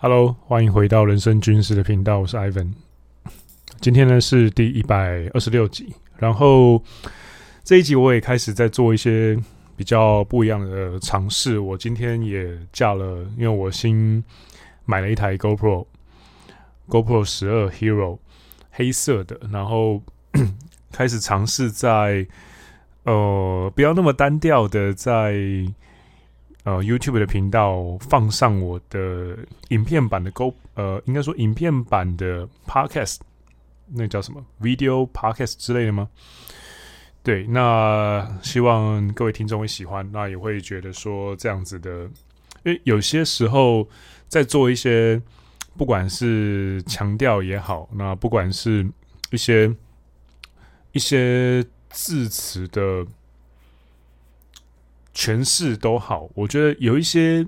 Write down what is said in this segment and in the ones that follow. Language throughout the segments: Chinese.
Hello，欢迎回到人生军事的频道，我是 Ivan。今天呢是第一百二十六集，然后这一集我也开始在做一些比较不一样的尝试。我今天也架了，因为我新买了一台 GoPro，GoPro 十二 Hero 黑色的，然后 开始尝试在呃不要那么单调的在。呃，YouTube 的频道放上我的影片版的 Go，呃，应该说影片版的 Podcast，那叫什么 Video Podcast 之类的吗？对，那希望各位听众会喜欢，那也会觉得说这样子的，因为有些时候在做一些，不管是强调也好，那不管是一些一些字词的。诠释都好，我觉得有一些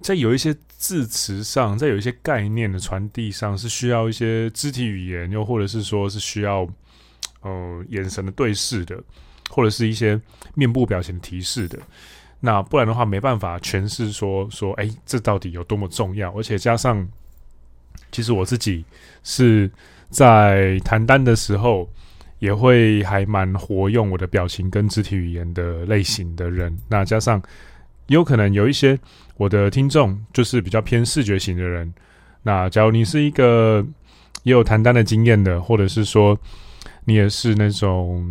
在有一些字词上，在有一些概念的传递上，是需要一些肢体语言，又或者是说是需要呃眼神的对视的，或者是一些面部表情提示的。那不然的话，没办法诠释说说，哎，这到底有多么重要？而且加上，其实我自己是在谈单的时候。也会还蛮活用我的表情跟肢体语言的类型的人，那加上有可能有一些我的听众就是比较偏视觉型的人，那假如你是一个也有谈单的经验的，或者是说你也是那种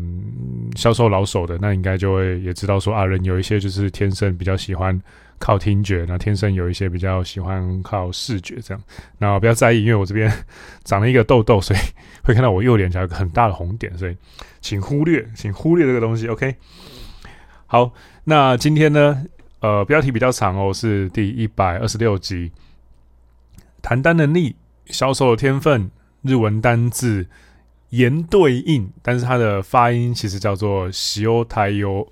销售老手的，那应该就会也知道说啊，人有一些就是天生比较喜欢。靠听觉，那天生有一些比较喜欢靠视觉这样，那不要在意，因为我这边长了一个痘痘，所以会看到我右脸颊有个很大的红点，所以请忽略，请忽略这个东西。OK，好，那今天呢，呃，标题比较长哦，是第一百二十六集，谈单能力、销售的天分、日文单字言对应，但是它的发音其实叫做西欧太优。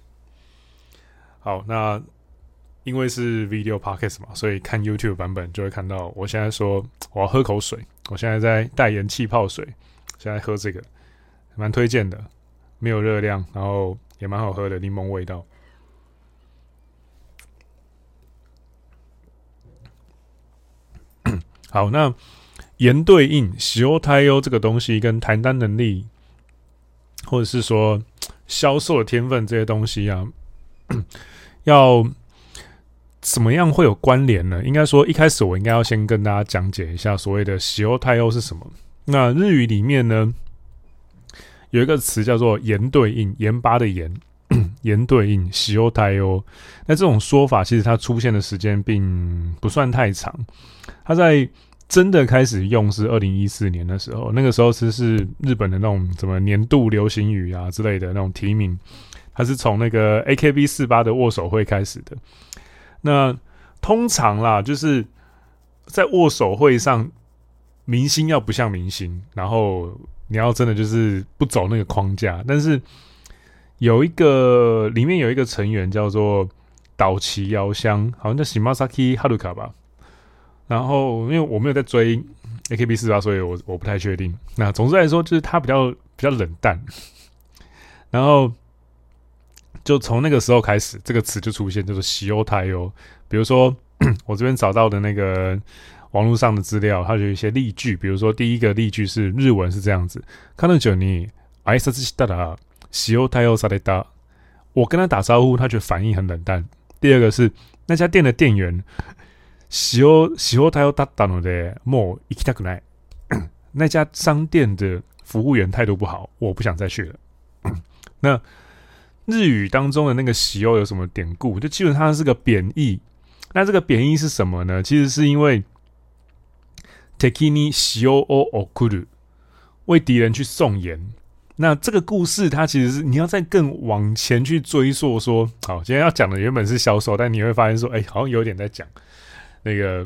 好，那。因为是 video podcast 嘛，所以看 YouTube 版本就会看到。我现在说我要喝口水，我现在在代言气泡水，现在喝这个蛮推荐的，没有热量，然后也蛮好喝的柠檬味道。好，那言对应、使用太优这个东西跟谈单能力，或者是说销售的天分这些东西啊，要。怎么样会有关联呢？应该说，一开始我应该要先跟大家讲解一下所谓的“喜欧太欧”是什么。那日语里面呢，有一个词叫做“言对应”，盐巴的“盐 ”，言对应“喜欧太欧”。那这种说法其实它出现的时间并不算太长。它在真的开始用是二零一四年的时候，那个时候其实是日本的那种什么年度流行语啊之类的那种提名，它是从那个 AKB 四八的握手会开始的。那通常啦，就是在握手会上，明星要不像明星，然后你要真的就是不走那个框架。但是有一个里面有一个成员叫做岛崎遥香，好像叫 Shimasaki Haruka 吧。然后因为我没有在追 AKB48，所以我我不太确定。那总之来说，就是他比较比较冷淡，然后。就从那个时候开始，这个词就出现，就是“喜欧太优”。比如说，我这边找到的那个网络上的资料，它有一些例句。比如说，第一个例句是日文是这样子：“彼女に挨拶したら喜欧太优された。”我跟他打招呼，他却反应很冷淡。第二个是那家店的店员“ 喜欧喜欧太优だったのでもう行きたくない。”那家商店的服务员态度不好，我不想再去了。那。日语当中的那个“喜欧”有什么典故？就基本上是个贬义。那这个贬义是什么呢？其实是因为“敌に塩を送る”为敌人去送盐。那这个故事它其实是你要再更往前去追溯。说好，今天要讲的原本是销售，但你会发现说，哎，好像有点在讲 那个，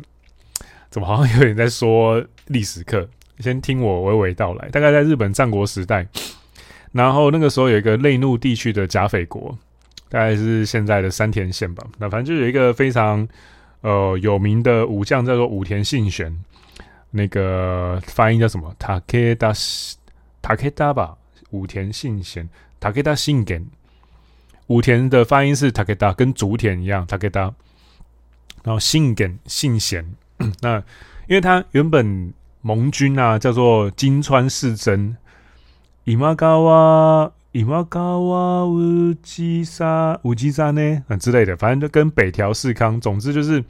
怎么好像有点在说历史课？先听我娓娓道来。大概在日本战国时代。然后那个时候有一个内陆地区的甲斐国，大概是现在的山田县吧。那反正就有一个非常呃有名的武将叫做武田信玄，那个发音叫什么？塔克达塔克达吧？武田信玄，塔克达信玄。武田的发音是塔克达，跟竹田一样。塔克达。然后信根信贤，那因为他原本盟军啊叫做金川氏真，伊玛高哇伊玛高哇乌基沙乌基沙呢啊之类的，反正就跟北条氏康，总之就是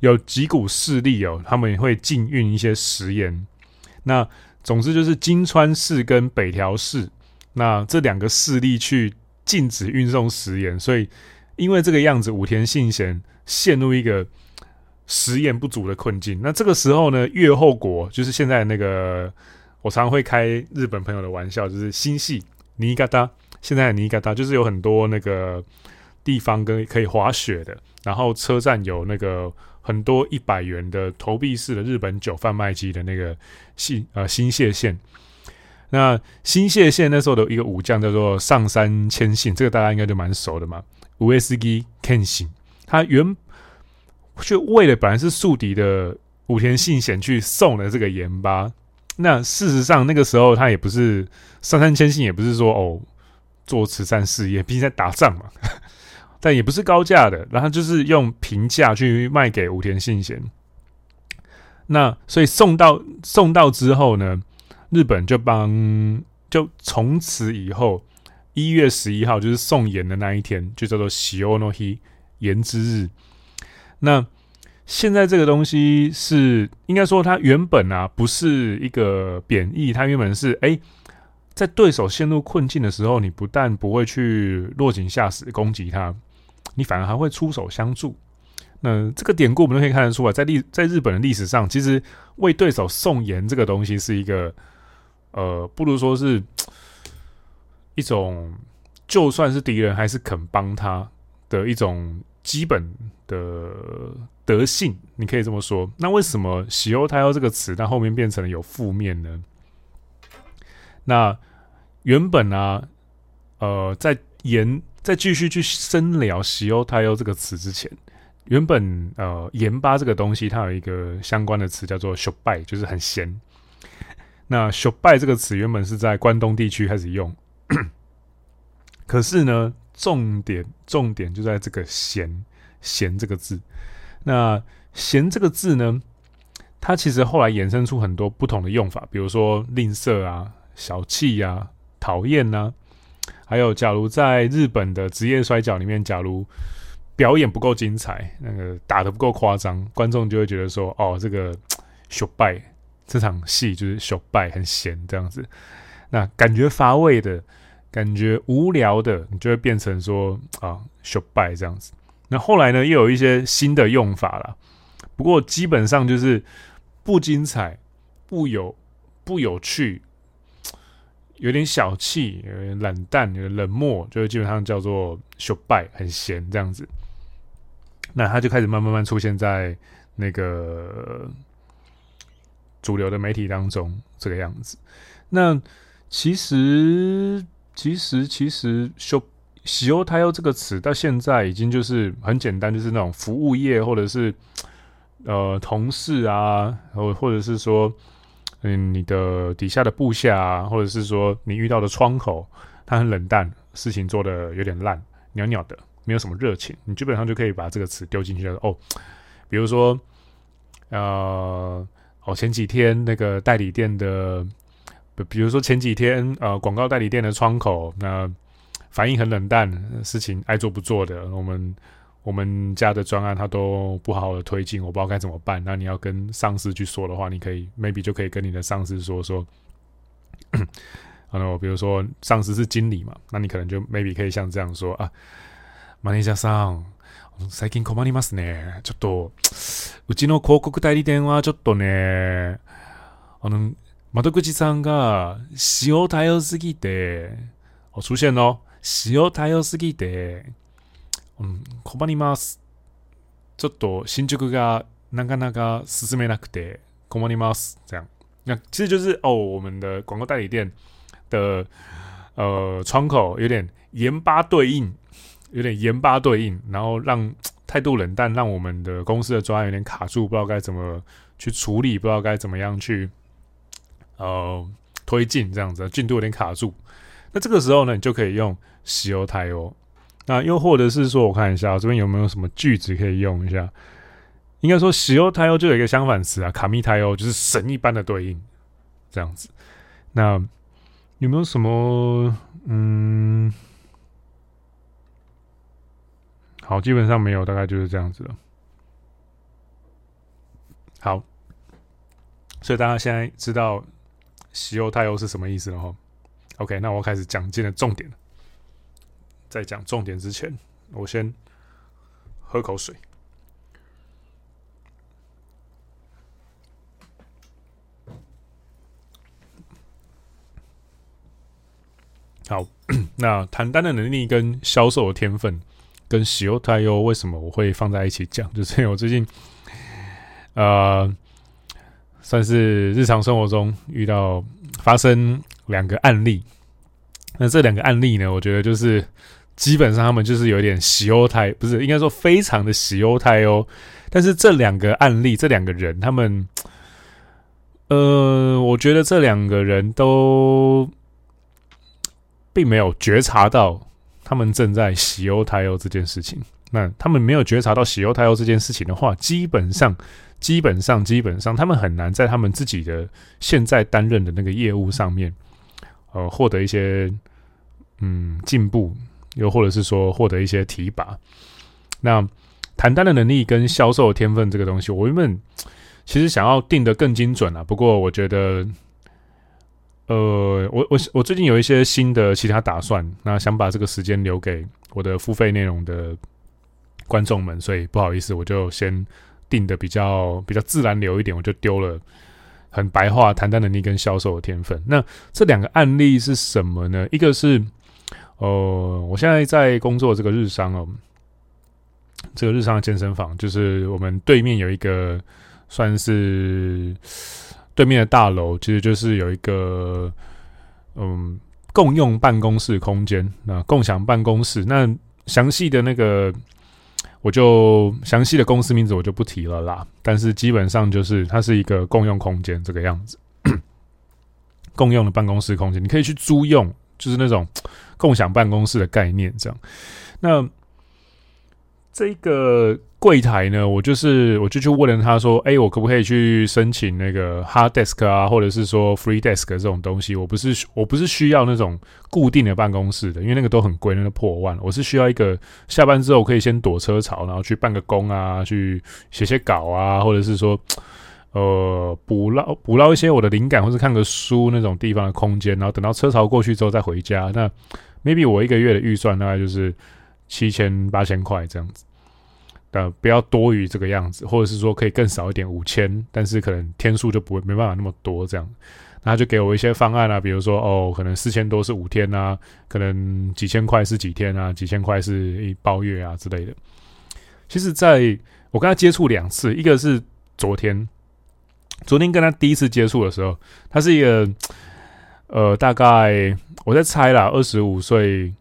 有几股势力哦，他们会禁运一些食盐。那总之就是金川氏跟北条氏，那这两个势力去禁止运送食盐，所以因为这个样子，武田信贤陷入一个食盐不足的困境。那这个时候呢，越后国就是现在那个，我常会开日本朋友的玩笑，就是新潟尼加达，现在的尼加达就是有很多那个地方跟可以滑雪的，然后车站有那个。很多一百元的投币式的日本酒贩卖机的那个新呃新泻县，那新泻县那时候的一个武将叫做上山谦信，这个大家应该就蛮熟的嘛。乌斯基谦信，他原就为了本来是宿敌的武田信贤去送了这个盐巴。那事实上那个时候他也不是上杉谦信，也不是说哦做慈善事业，毕竟在打仗嘛。但也不是高价的，然后就是用平价去卖给武田信贤。那所以送到送到之后呢，日本就帮就从此以后一月十一号就是送盐的那一天，就叫做喜欧诺希盐之日。那现在这个东西是应该说它原本啊不是一个贬义，它原本是哎、在对手陷入困境的时候，你不但不会去落井下石攻击他。你反而还会出手相助，那这个典故我们都可以看得出来，在历在日本的历史上，其实为对手送盐这个东西是一个，呃，不如说是一种，就算是敌人还是肯帮他的一种基本的德性，你可以这么说。那为什么“喜忧太忧”这个词，它后面变成了有负面呢？那原本啊，呃，在盐。在继续去深聊“喜忧太忧”这个词之前，原本呃盐巴这个东西，它有一个相关的词叫做“しょっぱい”，就是很咸。那“しょっぱい”这个词原本是在关东地区开始用， 可是呢，重点重点就在这个“咸”“咸”这个字。那“咸”这个字呢，它其实后来衍生出很多不同的用法，比如说吝啬啊、小气呀、啊、讨厌呐。还有，假如在日本的职业摔角里面，假如表演不够精彩，那个打得不够夸张，观众就会觉得说：“哦，这个小败这场戏就是小败很闲这样子。”那感觉乏味的感觉无聊的，你就会变成说：“啊，秀败这样子。”那后来呢，又有一些新的用法了。不过基本上就是不精彩、不有、不有趣。有点小气，有点冷淡，有点冷漠，就基本上叫做“秀败”，很闲这样子。那他就开始慢慢慢出现在那个主流的媒体当中，这个样子。那其实，其实，其实“修喜忧太忧”这个词到现在已经就是很简单，就是那种服务业或者是呃同事啊，或或者是说。嗯，你的底下的部下啊，或者是说你遇到的窗口，他很冷淡，事情做的有点烂，鸟鸟的，没有什么热情，你基本上就可以把这个词丢进去了。哦，比如说，呃，哦，前几天那个代理店的，比如说前几天呃广告代理店的窗口，那反应很冷淡，事情爱做不做的，我们。我们家的专案他都不好好的推进，我不知道该怎么办。那你要跟上司去说的话，你可以 maybe 就可以跟你的上司说说。然后比如说上司是经理嘛，那你可能就 maybe 可以像这样说啊，マネージャーさん、最近困りますね。ちょっとうちの広告代理店はちょっとね、あの 窓口さんが喜忧太忧すぎて，哦出现哦，喜忧太忧すぎて。嗯，困ります。ちょっと进捗がなかなか进めなくて困ります。这样，那其实就是哦，我们的广告代理店的呃窗口有点盐巴对应，有点盐巴对应，然后让态度冷淡，让我们的公司的专案有点卡住，不知道该怎么去处理，不知道该怎么样去呃推进，这样子进度有点卡住。那这个时候呢，你就可以用喜欧太忧。那又或者是说，我看一下这边有没有什么句子可以用一下。应该说喜欧太欧就有一个相反词啊，卡密太欧就是神一般的对应，这样子。那有没有什么？嗯，好，基本上没有，大概就是这样子了。好，所以大家现在知道喜优太优是什么意思呢哈。OK，那我开始讲今天的重点。在讲重点之前，我先喝口水。好，那谈单的能力跟销售的天分，跟喜优太优为什么我会放在一起讲？就是因为我最近，呃，算是日常生活中遇到发生两个案例。那这两个案例呢，我觉得就是基本上他们就是有点喜忧太，不是，应该说非常的喜忧太优。但是这两个案例，这两个人，他们，呃，我觉得这两个人都。并没有觉察到他们正在喜忧太优这件事情。那他们没有觉察到喜忧太优这件事情的话，基本上、基本上、基本上，他们很难在他们自己的现在担任的那个业务上面，呃，获得一些嗯进步，又或者是说获得一些提拔。那谈单的能力跟销售天分这个东西，我原本其实想要定得更精准啊，不过我觉得。呃，我我我最近有一些新的其他打算，那想把这个时间留给我的付费内容的观众们，所以不好意思，我就先定的比较比较自然流一点，我就丢了很白话谈单能力跟销售的天分。那这两个案例是什么呢？一个是，呃，我现在在工作这个日商哦，这个日商的健身房，就是我们对面有一个算是。对面的大楼其实就是有一个嗯共用办公室空间，那共享办公室。那详细的那个我就详细的公司名字我就不提了啦。但是基本上就是它是一个共用空间这个样子，共用的办公室空间，你可以去租用，就是那种 共享办公室的概念这样。那这个。柜台呢，我就是我就去问了他说，哎，我可不可以去申请那个 hard desk 啊，或者是说 free desk 这种东西？我不是我不是需要那种固定的办公室的，因为那个都很贵，那个破万。我是需要一个下班之后可以先躲车潮，然后去办个工啊，去写写稿啊，或者是说呃捕捞捕捞一些我的灵感，或是看个书那种地方的空间。然后等到车潮过去之后再回家。那 maybe 我一个月的预算大概就是七千八千块这样子。呃，不要多于这个样子，或者是说可以更少一点，五千，但是可能天数就不会没办法那么多这样。那他就给我一些方案啊，比如说哦，可能四千多是五天啊，可能几千块是几天啊，几千块是一包月啊之类的。其实，在我跟他接触两次，一个是昨天，昨天跟他第一次接触的时候，他是一个呃，大概我在猜啦，二十五岁。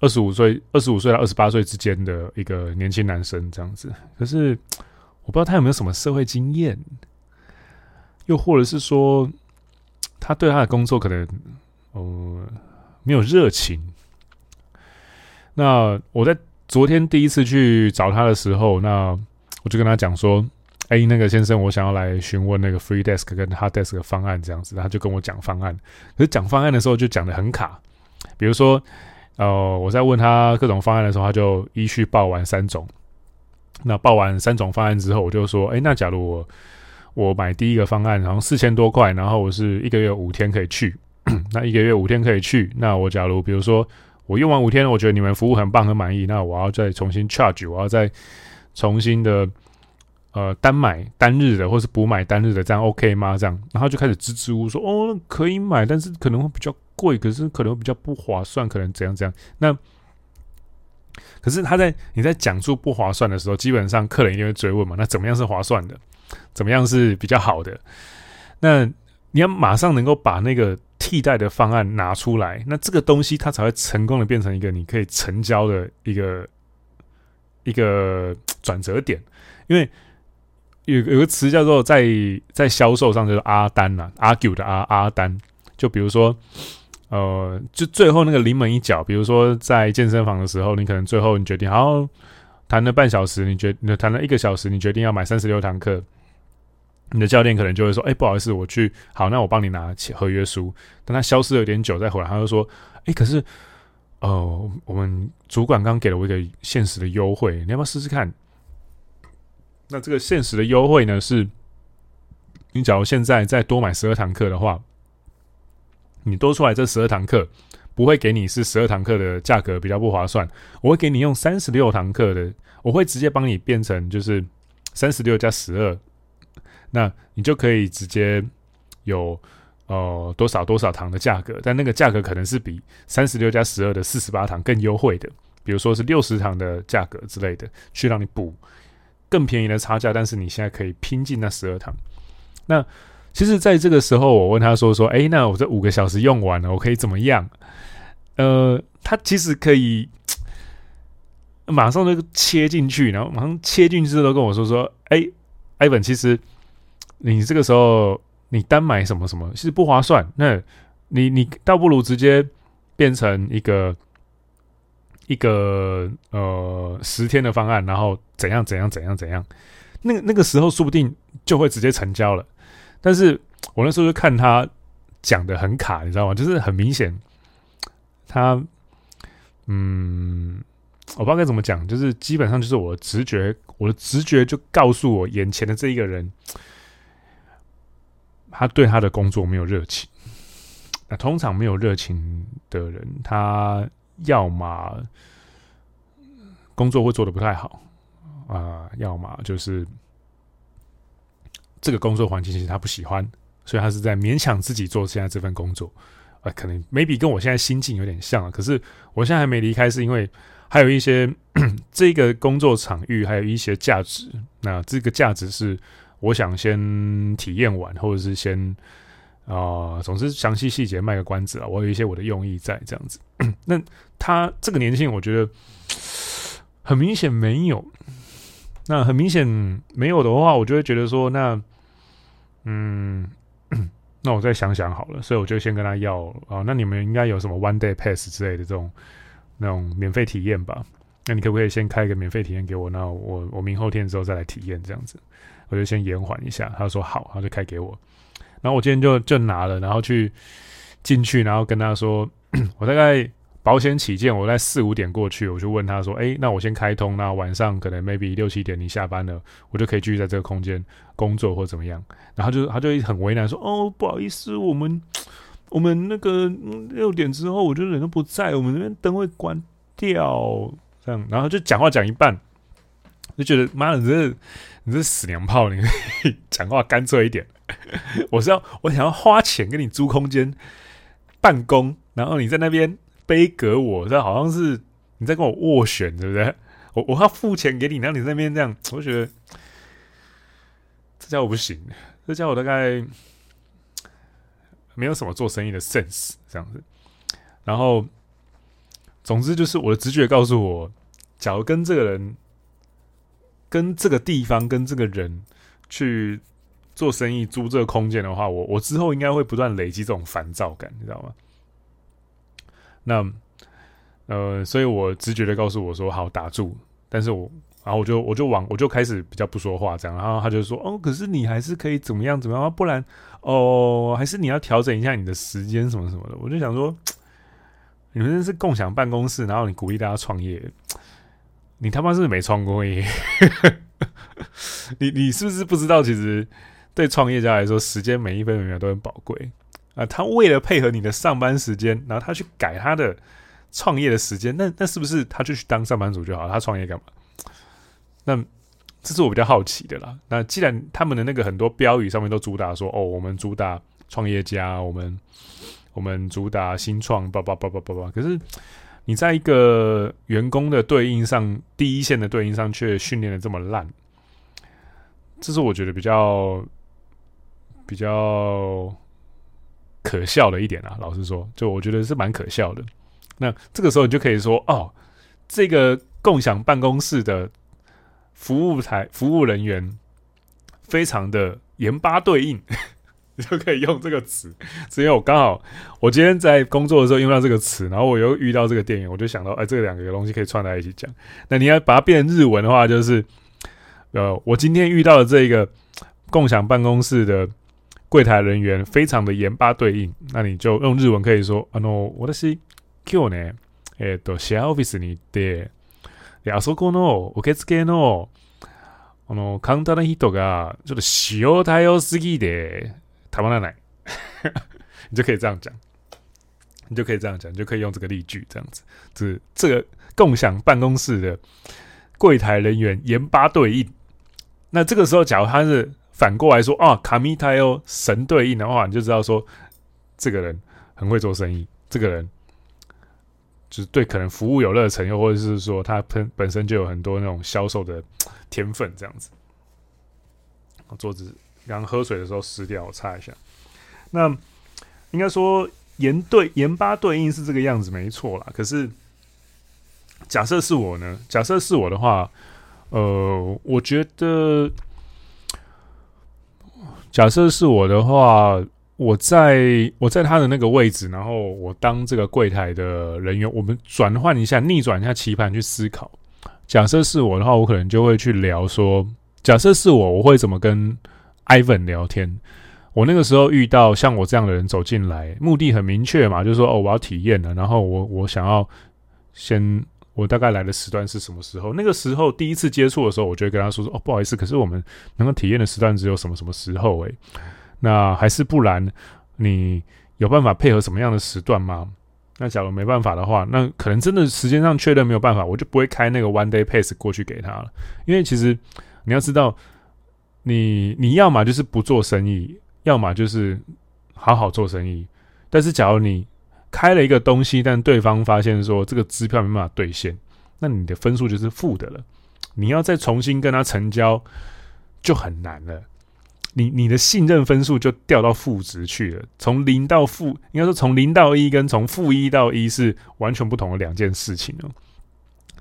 二十五岁，二十五岁到二十八岁之间的一个年轻男生这样子，可是我不知道他有没有什么社会经验，又或者是说他对他的工作可能呃没有热情。那我在昨天第一次去找他的时候，那我就跟他讲说：“哎、那个先生，我想要来询问那个 free desk 跟 hard desk 的方案这样子。”他就跟我讲方案，可是讲方案的时候就讲得很卡，比如说。呃，我在问他各种方案的时候，他就依序报完三种。那报完三种方案之后，我就说：“哎，那假如我我买第一个方案，然后四千多块，然后我是一个月五天可以去，那一个月五天可以去，那我假如比如说我用完五天，我觉得你们服务很棒很满意，那我要再重新 charge，我要再重新的呃单买单日的，或是补买单日的，这样 OK 吗？这样，然后就开始支支吾吾说：哦，可以买，但是可能会比较。”贵，可是可能比较不划算，可能怎样怎样。那可是他在你在讲述不划算的时候，基本上客人一定会追问嘛。那怎么样是划算的？怎么样是比较好的？那你要马上能够把那个替代的方案拿出来，那这个东西它才会成功的变成一个你可以成交的一个一个转折点。因为有有个词叫做在在销售上就是阿丹呐，argue 的阿阿丹，就比如说。呃，就最后那个临门一脚，比如说在健身房的时候，你可能最后你决定，好，谈了半小时，你决你谈了一个小时，你决定要买三十六堂课，你的教练可能就会说：“哎、不好意思，我去好，那我帮你拿合约书。”等他消失了有点久再回来，他就说：“哎、可是，呃，我们主管刚给了我一个限时的优惠，你要不要试试看？”那这个限时的优惠呢，是你假如现在再多买十二堂课的话，你多出来这十二堂课不会给你是十二堂课的价格比较不划算，我会给你用三十六堂课的，我会直接帮你变成就是三十六加十二，那你就可以直接有呃多少多少堂的价格，但那个价格可能是比三十六加十二的四十八堂更优惠的，比如说是六十堂的价格之类的，去让你补。更便宜的差价，但是你现在可以拼进那十二堂。那其实，在这个时候，我问他说：“说，哎，那我这五个小时用完了，我可以怎么样？”呃，他其实可以 马上就切进去，然后马上切进去之后跟我说：“说，哎艾文其实你这个时候你单买什么什么，其实不划算。那你你倒不如直接变成一个。”一个呃十天的方案，然后怎样怎样怎样怎样，那个那个时候说不定就会直接成交了。但是我那时候就看他讲的很卡，你知道吗？就是很明显，他嗯，我不知道该怎么讲，就是基本上就是我的直觉，我的直觉就告诉我眼前的这一个人，他对他的工作没有热情。那通常没有热情的人，他。要么工作会做的不太好啊，要么就是这个工作环境其实他不喜欢，所以他是在勉强自己做现在这份工作。呃，可能 maybe 跟我现在心境有点像啊，可是我现在还没离开，是因为还有一些 这个工作场域还有一些价值。那这个价值是我想先体验完，或者是先。啊、呃，总之详细细节卖个关子啊，我有一些我的用意在这样子。那他这个年轻，我觉得很明显没有。那很明显没有的话，我就会觉得说，那嗯，那我再想想好了。所以我就先跟他要啊，那你们应该有什么 one day pass 之类的这种那种免费体验吧？那你可不可以先开一个免费体验给我？那我我明后天之后再来体验这样子。我就先延缓一下。他说好，他就开给我。然后我今天就就拿了，然后去进去，然后跟他说，我大概保险起见，我在四五点过去，我就问他说，哎，那我先开通，那晚上可能 maybe 六七点你下班了，我就可以继续在这个空间工作或怎么样。然后就他就很为难说，哦，不好意思，我们我们那个六点之后，我觉得人都不在，我们那边灯会关掉，这样，然后就讲话讲一半，就觉得妈的，你这你这死娘炮，你讲话干脆一点。我是要我想要花钱给你租空间办公，然后你在那边背隔我，这好像是你在跟我斡旋，对不对？我我要付钱给你，然后你那边这样，我觉得这家伙不行，这家伙大概没有什么做生意的 sense，这样子。然后，总之就是我的直觉告诉我，假如跟这个人、跟这个地方、跟这个人去。做生意租这个空间的话，我我之后应该会不断累积这种烦躁感，你知道吗？那呃，所以我直觉的告诉我说好打住，但是我然后我就我就往我就开始比较不说话这样，然后他就说哦，可是你还是可以怎么样怎么样，不然哦，还是你要调整一下你的时间什么什么的。我就想说，你们是共享办公室，然后你鼓励大家创业，你他妈是不是没创过业？你你是不是不知道其实？对创业家来说，时间每一分每秒都很宝贵啊！他为了配合你的上班时间，然后他去改他的创业的时间，那那是不是他就去当上班族就好？他创业干嘛？那这是我比较好奇的啦。那既然他们的那个很多标语上面都主打说哦，我们主打创业家，我们我们主打新创，叭叭叭叭叭叭。可是你在一个员工的对应上，第一线的对应上，却训练的这么烂，这是我觉得比较。比较可笑的一点啊，老实说，就我觉得是蛮可笑的。那这个时候你就可以说，哦，这个共享办公室的服务台服务人员非常的盐巴对应，你 就可以用这个词。只因为我刚好我今天在工作的时候用到这个词，然后我又遇到这个电影，我就想到，哎，这两个东西可以串在一起讲。那你要把它变成日文的话，就是呃，我今天遇到的这个共享办公室的柜台人员非常的盐巴对应，那你就用日文可以说，あの、私、今日ね、えっと、シェアオフィスに行って、で、あそこの受付のあの、カウンターの人がちょっと塩対すぎでたまらない，你就可以这样讲，你就可以这样讲，你就可以用这个例句，这样子，这这个共享办公室的柜台人员盐巴对应。那这个时候，假如他是 反过来说啊，卡米泰欧神对应的话，你就知道说这个人很会做生意，这个人。就是对可能服务有热忱，又或者是说他本本身就有很多那种销售的天分，这样子。桌子刚喝水的时候湿掉，我擦一下。那应该说盐对盐巴对应是这个样子，没错啦。可是假设是我呢？假设是我的话，呃，我觉得假设是我的话。我在我在他的那个位置，然后我当这个柜台的人员，我们转换一下，逆转一下棋盘去思考。假设是我的话，我可能就会去聊说，假设是我，我会怎么跟 Ivan 聊天？我那个时候遇到像我这样的人走进来，目的很明确嘛，就是说哦，我要体验了，然后我我想要先，我大概来的时段是什么时候？那个时候第一次接触的时候，我就会跟他说说哦，不好意思，可是我们能够体验的时段只有什么什么时候、欸？诶。那还是不然，你有办法配合什么样的时段吗？那假如没办法的话，那可能真的时间上确认没有办法，我就不会开那个 one day pass 过去给他了。因为其实你要知道，你你要么就是不做生意，要么就是好好做生意。但是假如你开了一个东西，但对方发现说这个支票没办法兑现，那你的分数就是负的了。你要再重新跟他成交，就很难了。你你的信任分数就掉到负值去了，从零到负，应该说从零到一跟从负一到一是完全不同的两件事情哦。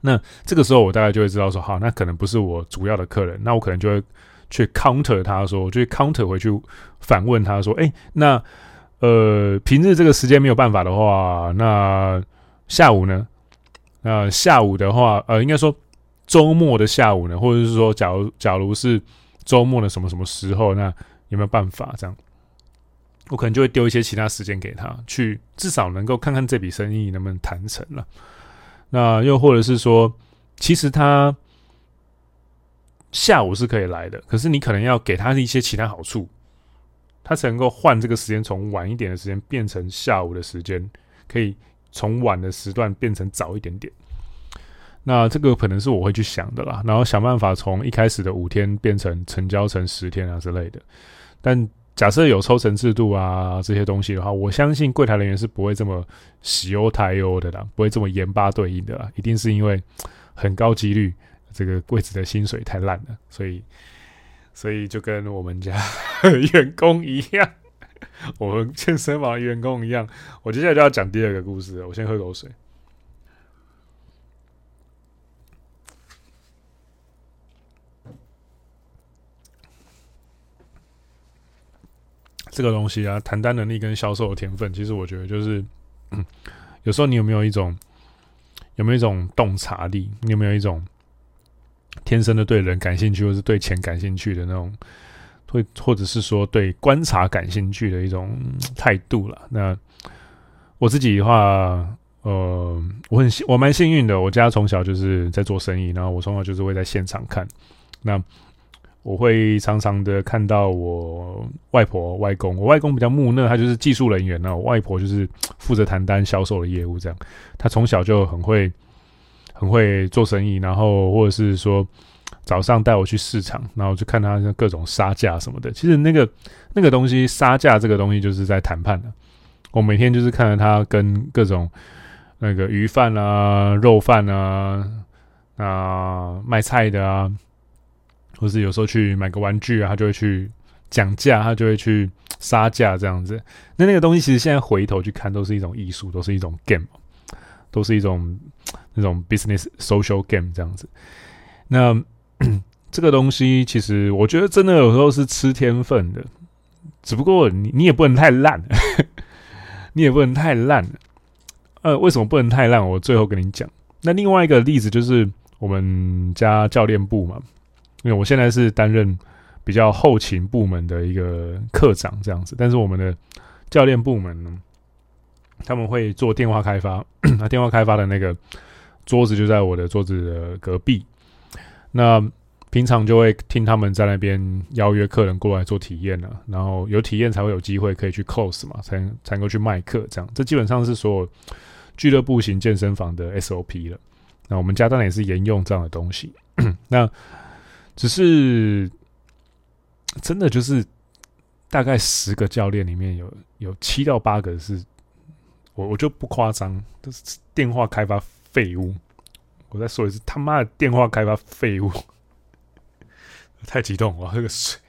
那这个时候我大概就会知道说，好，那可能不是我主要的客人，那我可能就会去 counter 他说，我就 counter 回去反问他说，诶，那呃平日这个时间没有办法的话，那下午呢？那下午的话，呃，应该说周末的下午呢，或者是说，假如假如是。周末的什么什么时候？那有没有办法这样？我可能就会丢一些其他时间给他，去至少能够看看这笔生意能不能谈成了。那又或者是说，其实他下午是可以来的，可是你可能要给他一些其他好处，他才能够换这个时间从晚一点的时间变成下午的时间，可以从晚的时段变成早一点点。那这个可能是我会去想的啦，然后想办法从一开始的五天变成成交成十天啊之类的。但假设有抽成制度啊这些东西的话，我相信柜台人员是不会这么喜优太优的啦，不会这么盐巴对应的啦，一定是因为很高几率这个柜子的薪水太烂了，所以所以就跟我们家员工一样，我们健身房员工一样。我接下来就要讲第二个故事了，我先喝口水。这个东西啊，谈单能力跟销售的天分，其实我觉得就是，有时候你有没有一种，有没有一种洞察力？你有没有一种天生的对人感兴趣，或是对钱感兴趣的那种，会或者是说对观察感兴趣的一种态度了？那我自己的话，呃，我很幸我蛮幸运的，我家从小就是在做生意，然后我从小就是会在现场看，那。我会常常的看到我外婆、外公。我外公比较木讷，他就是技术人员呢。我外婆就是负责谈单、销售的业务这样。他从小就很会、很会做生意，然后或者是说早上带我去市场，然后就看他各种杀价什么的。其实那个那个东西杀价这个东西就是在谈判的。我每天就是看着他跟各种那个鱼贩啊、肉贩啊、啊卖菜的啊。或是有时候去买个玩具啊，他就会去讲价，他就会去杀价这样子。那那个东西其实现在回头去看，都是一种艺术，都是一种 game，都是一种那种 business social game 这样子。那 这个东西其实我觉得真的有时候是吃天分的，只不过你你也不能太烂，你也不能太烂。呃，为什么不能太烂？我最后跟你讲。那另外一个例子就是我们家教练部嘛，因为我现在是担任比较后勤部门的一个课长这样子，但是我们的教练部门呢，他们会做电话开发，那电话开发的那个桌子就在我的桌子的隔壁，那平常就会听他们在那边邀约客人过来做体验了，然后有体验才会有机会可以去 close 嘛，才才能够去卖课这样，这基本上是所有俱乐部型健身房的 SOP 了。那我们家当然也是沿用这样的东西，那只是真的就是大概十个教练里面有有七到八个是。我我就不夸张，都是电话开发废物。我再说一次，他妈的电话开发废物！太激动，我喝个水。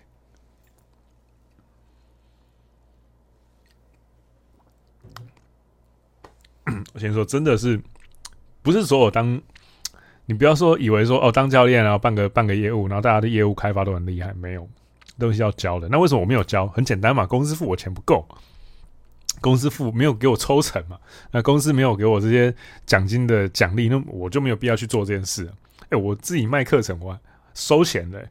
我先说，真的是不是说我当，你不要说以为说哦，当教练然后办个办个业务，然后大家的业务开发都很厉害，没有东西要教的。那为什么我没有教？很简单嘛，公司付我钱不够。公司付没有给我抽成嘛？那公司没有给我这些奖金的奖励，那我就没有必要去做这件事。哎，我自己卖课程，我收钱的、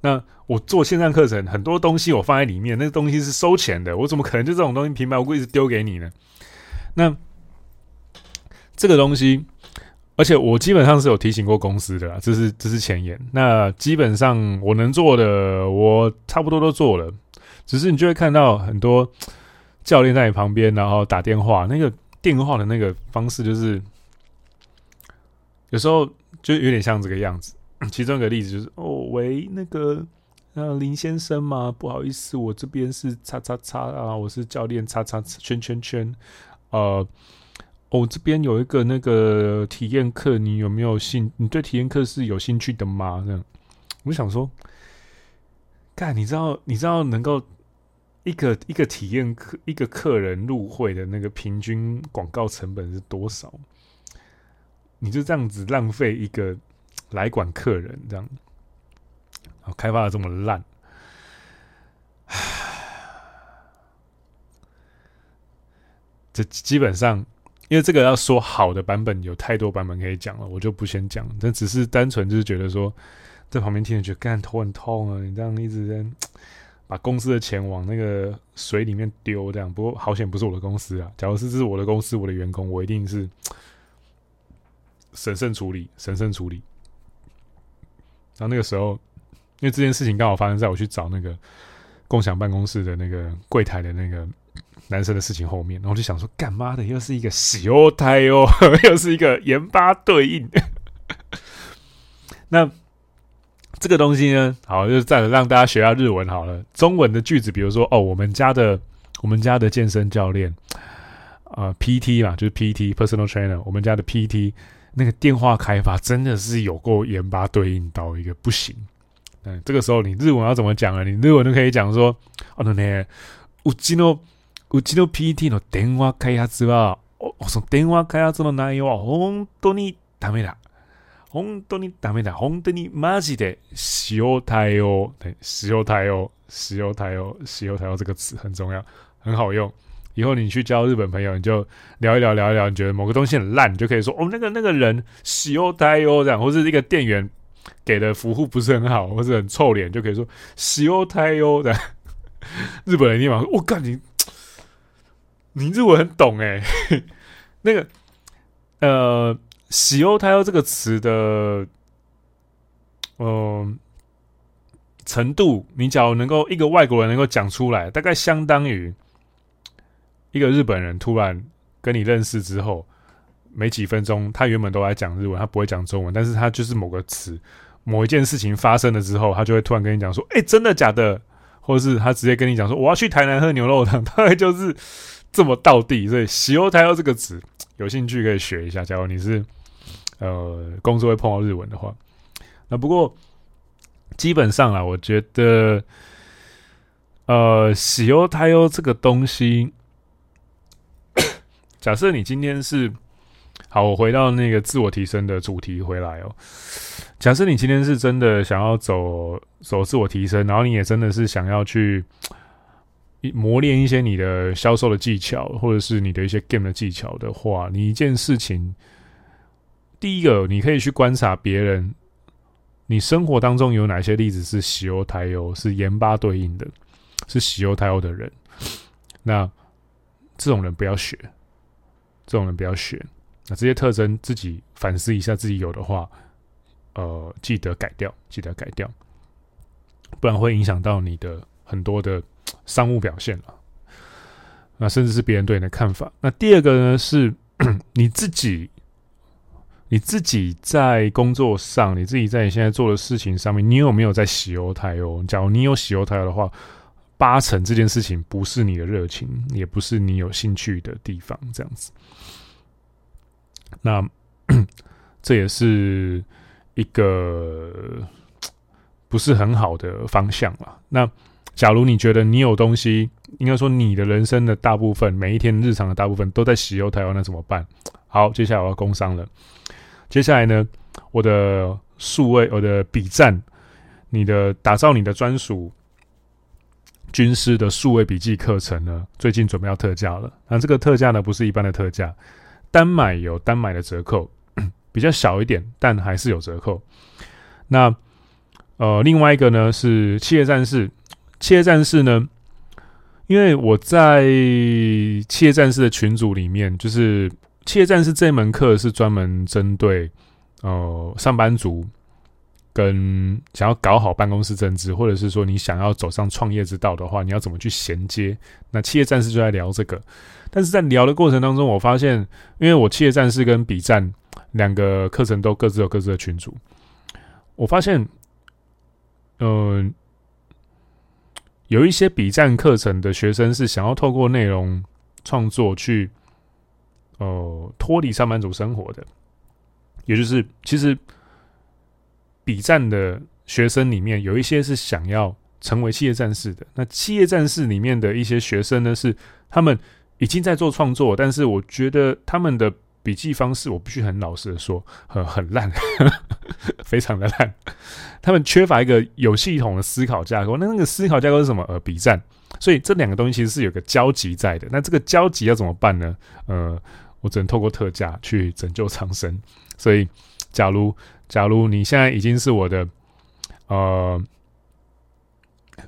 那我做线上课程，很多东西我放在里面，那个东西是收钱的，我怎么可能就这种东西平白无故一直丢给你呢？那这个东西，而且我基本上是有提醒过公司的啦，这是这是前言。那基本上我能做的，我差不多都做了，只是你就会看到很多。教练在你旁边，然后打电话，那个电话的那个方式，就是有时候就有点像这个样子。其中一个例子就是：哦，喂，那个呃林先生吗？不好意思，我这边是叉叉叉啊，我是教练叉叉圈圈圈。呃，我、这边有一个那个体验课，你有没有兴？你对体验课是有兴趣的吗？这样，我想说，干，你知道，你知道能够。一个一个体验客一个客人入会的那个平均广告成本是多少？你就这样子浪费一个来管客人这样，开发的这么烂，这基本上因为这个要说好的版本有太多版本可以讲了，我就不先讲。但只是单纯就是觉得说，在旁边听着觉得干头很痛啊！你这样一直在。把公司的钱往那个水里面丢，这样。不过好险不是我的公司啊！假如是这是我的公司，我的员工，我一定是审慎处理，审慎处理。然后那个时候，因为这件事情刚好发生在我去找那个共享办公室的那个柜台的那个男生的事情后面，然后我就想说，干嘛的？又是一个喜欧胎哦，又是一个盐巴对应。那。这个东西呢，好，就是再让大家学下日文好了。中文的句子，比如说，哦，我们家的我们家的健身教练，啊、呃，PT 嘛，就是 PT，personal trainer，我们家的 PT，那个电话开发真的是有够盐巴对应到一个不行。嗯，这个时候你日文要怎么讲呢？你日文就可以讲说，哦，那呢，うちのうちの PT の电话开発は、哦，その电话开発の内容は本当にダメだ。 本当にダメだ。本当にマジで塩対応。对，塩対応，塩対応，塩対応这个词很重要，很好用。以后你去交日本朋友，你就聊一聊，聊一聊。你觉得某个东西很烂，你就可以说哦，那个那个人塩対応这样，或是一个店员给的服务不是很好，或是很臭脸，就可以说塩対応这样。日本人立马说：“我靠，你你日文很懂哎。 ”那个呃。 喜欧泰欧这个词的，嗯、呃，程度，你假如能够一个外国人能够讲出来，大概相当于一个日本人突然跟你认识之后，没几分钟，他原本都在讲日文，他不会讲中文，但是他就是某个词，某一件事情发生了之后，他就会突然跟你讲说：“哎、真的假的？”或者是他直接跟你讲说：“我要去台南喝牛肉汤。”大概就是这么道地。所以“喜欧泰欧”这个词，有兴趣可以学一下。假如你是。呃，工作会碰到日文的话，那不过基本上啊，我觉得，呃，喜优太优这个东西，假设你今天是好，我回到那个自我提升的主题回来哦。假设你今天是真的想要走走自我提升，然后你也真的是想要去磨练一些你的销售的技巧，或者是你的一些 game 的技巧的话，你一件事情，第一个你可以去观察别人，你生活当中有哪些例子是喜忧太忧，是盐巴对应的，是喜忧太忧的人，那这种人不要学，这种人不要学，那这些特征自己反思一下，自己有的话，呃，记得改掉，记得改掉，不然会影响到你的很多的。商务表现了，那甚至是别人对你的看法。那第二个呢，是你自己，你自己在工作上，你自己在你现在做的事情上面，你有没有在喜忧台哦？假如你有喜忧台的话，八成这件事情不是你的热情，也不是你有兴趣的地方，这样子。那 这也是一个不是很好的方向了。那。假如你觉得你有东西，应该说你的人生的大部分，每一天日常的大部分都在喜忧台哦，那怎么办？好，接下来我要工商了。接下来呢，我的数位，我的笔战，你的打造你的专属军师的数位笔记课程呢，最近准备要特价了。那这个特价呢，不是一般的特价，单买有单买的折扣，比较小一点，但还是有折扣。那呃，另外一个呢是企业战士。企业战士呢？因为我在企业战士的群组里面，就是企业战士这门课是专门针对呃上班族跟想要搞好办公室政治，或者是说你想要走上创业之道的话，你要怎么去衔接？那企业战士就在聊这个，但是在聊的过程当中，我发现，因为我企业战士跟笔战两个课程都各自有各自的群组，我发现，嗯、有一些笔战课程的学生是想要透过内容创作去，呃，脱离上班族生活的，也就是其实笔战的学生里面有一些是想要成为企业战士的。那企业战士里面的一些学生呢，是他们已经在做创作，但是我觉得他们的。笔记方式，我必须很老实的说，很很烂，非常的烂。他们缺乏一个有系统的思考架构。那那个思考架构是什么？呃，笔战。所以这两个东西其实是有个交集在的。那这个交集要怎么办呢？呃，我只能透过特价去拯救苍生。所以，假如假如你现在已经是我的呃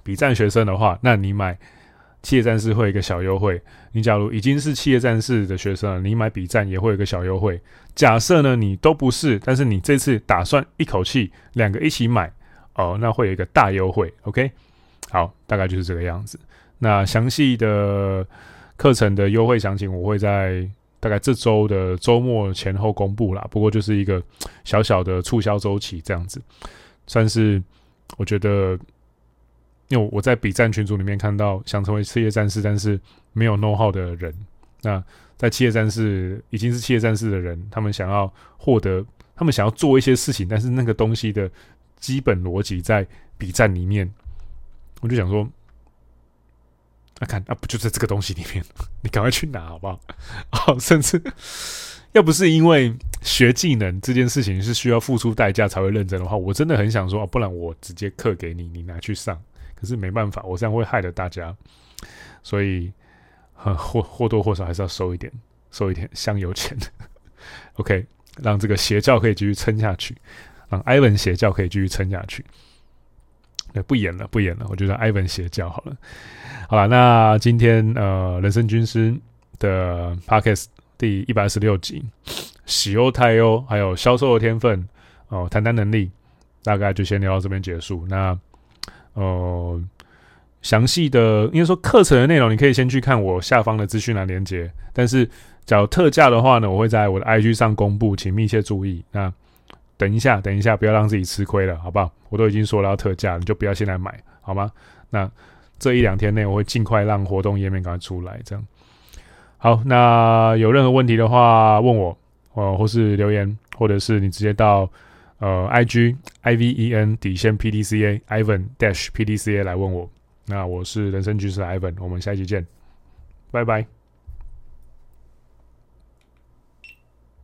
比战学生的话，那你买。企业战士会有一个小优惠，你假如已经是企业战士的学生了，你买比战也会有一个小优惠。假设呢，你都不是，但是你这次打算一口气两个一起买哦，那会有一个大优惠。OK，好，大概就是这个样子。那详细的课程的优惠详情，我会在大概这周的周末前后公布啦。不过就是一个 小小的促销周期这样子，算是我觉得。因为我在比战群组里面看到想成为企业战士，但是没有 know how 的人，那在企业战士已经是企业战士的人，他们想要获得，他们想要做一些事情，但是那个东西的基本逻辑在比战里面，我就想说，啊看，啊不就在这个东西里面，你赶快去拿好不好？哦，甚至要不是因为学技能这件事情是需要付出代价才会认真的话，我真的很想说，啊不然我直接课给你，你拿去上。可是没办法，我这样会害了大家，所以或或多或少还是要收一点，收一点香油钱。OK，让这个邪教可以继续撑下去，让 Ivan 邪教可以继续撑下去。不演了，不演了，我就让 Ivan 邪教好了。好了，那今天呃，人生军师的 Podcast 第一百二十六集，喜忧太忧，还有销售的天分哦，谈单能力，大概就先聊到这边结束。那。呃，详细的应该说课程的内容，你可以先去看我下方的资讯栏连接。但是，假如特价的话呢，我会在我的 IG 上公布，请密切注意。那等一下，等一下，不要让自己吃亏了，好不好？我都已经说了要特价，你就不要现在买，好吗？那这一两天内，我会尽快让活动页面赶快出来。这样好。那有任何问题的话，问我，呃，或是留言，或者是你直接到。呃，I G I V E N 底线 P D C A Ivan Dash P D C A 来问我，那我是人生军师 Ivan，我们下一期见，拜拜。